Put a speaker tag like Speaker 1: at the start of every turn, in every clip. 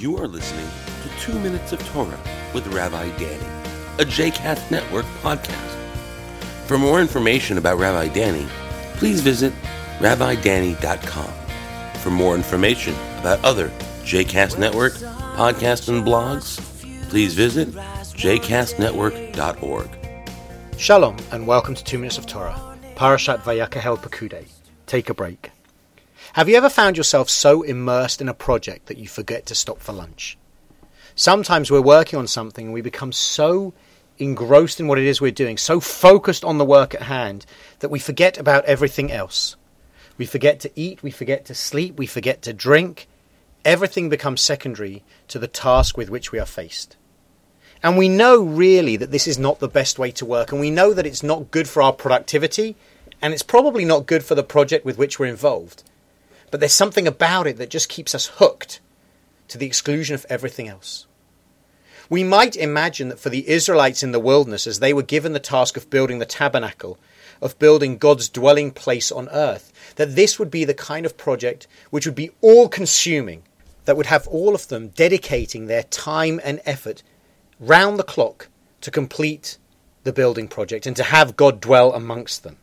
Speaker 1: You are listening to Two Minutes of Torah with Rabbi Danny, a JCast Network podcast. For more information about Rabbi Danny, please visit rabbidanny.com. For more information about other JCast Network podcasts and blogs, please visit jcastnetwork.org.
Speaker 2: Shalom and welcome to Two Minutes of Torah, Parashat Vayakhel Pekudei. Take a break. Have you ever found yourself so immersed in a project that you forget to stop for lunch? Sometimes we're working on something and we become so engrossed in what it is we're doing, so focused on the work at hand, that we forget about everything else. We forget to eat, we forget to sleep, we forget to drink. Everything becomes secondary to the task with which we are faced. And we know really that this is not the best way to work, and we know that it's not good for our productivity, and it's probably not good for the project with which we're involved. But there's something about it that just keeps us hooked to the exclusion of everything else. We might imagine that for the Israelites in the wilderness, as they were given the task of building the tabernacle, of building God's dwelling place on earth, that this would be the kind of project which would be all consuming, that would have all of them dedicating their time and effort round the clock to complete the building project and to have God dwell amongst them.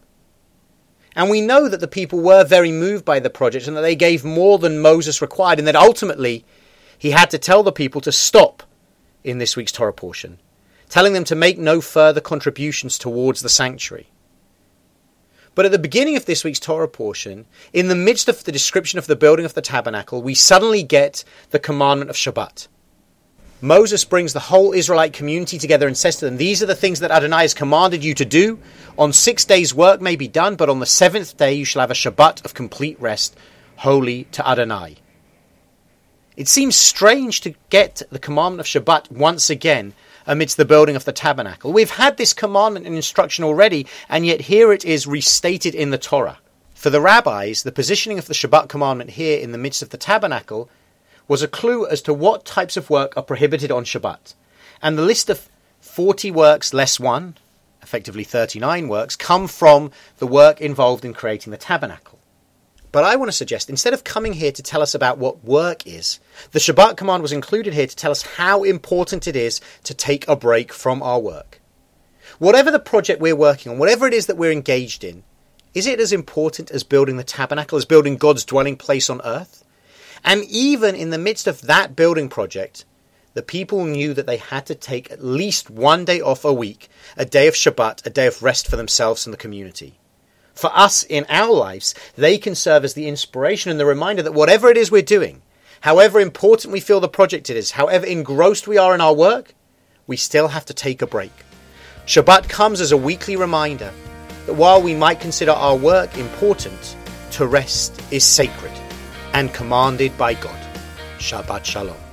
Speaker 2: And we know that the people were very moved by the project and that they gave more than Moses required, and that ultimately he had to tell the people to stop in this week's Torah portion, telling them to make no further contributions towards the sanctuary. But at the beginning of this week's Torah portion, in the midst of the description of the building of the tabernacle, we suddenly get the commandment of Shabbat. Moses brings the whole Israelite community together and says to them, These are the things that Adonai has commanded you to do. On six days work may be done, but on the seventh day you shall have a Shabbat of complete rest, holy to Adonai. It seems strange to get the commandment of Shabbat once again amidst the building of the tabernacle. We've had this commandment and instruction already, and yet here it is restated in the Torah. For the rabbis, the positioning of the Shabbat commandment here in the midst of the tabernacle was a clue as to what types of work are prohibited on Shabbat. And the list of 40 works less one, effectively 39 works, come from the work involved in creating the tabernacle. But I want to suggest, instead of coming here to tell us about what work is, the Shabbat command was included here to tell us how important it is to take a break from our work. Whatever the project we're working on, whatever it is that we're engaged in, is it as important as building the tabernacle, as building God's dwelling place on earth? And even in the midst of that building project, the people knew that they had to take at least one day off a week, a day of Shabbat, a day of rest for themselves and the community. For us in our lives, they can serve as the inspiration and the reminder that whatever it is we're doing, however important we feel the project is, however engrossed we are in our work, we still have to take a break. Shabbat comes as a weekly reminder that while we might consider our work important, to rest is sacred and commanded by God. Shabbat Shalom.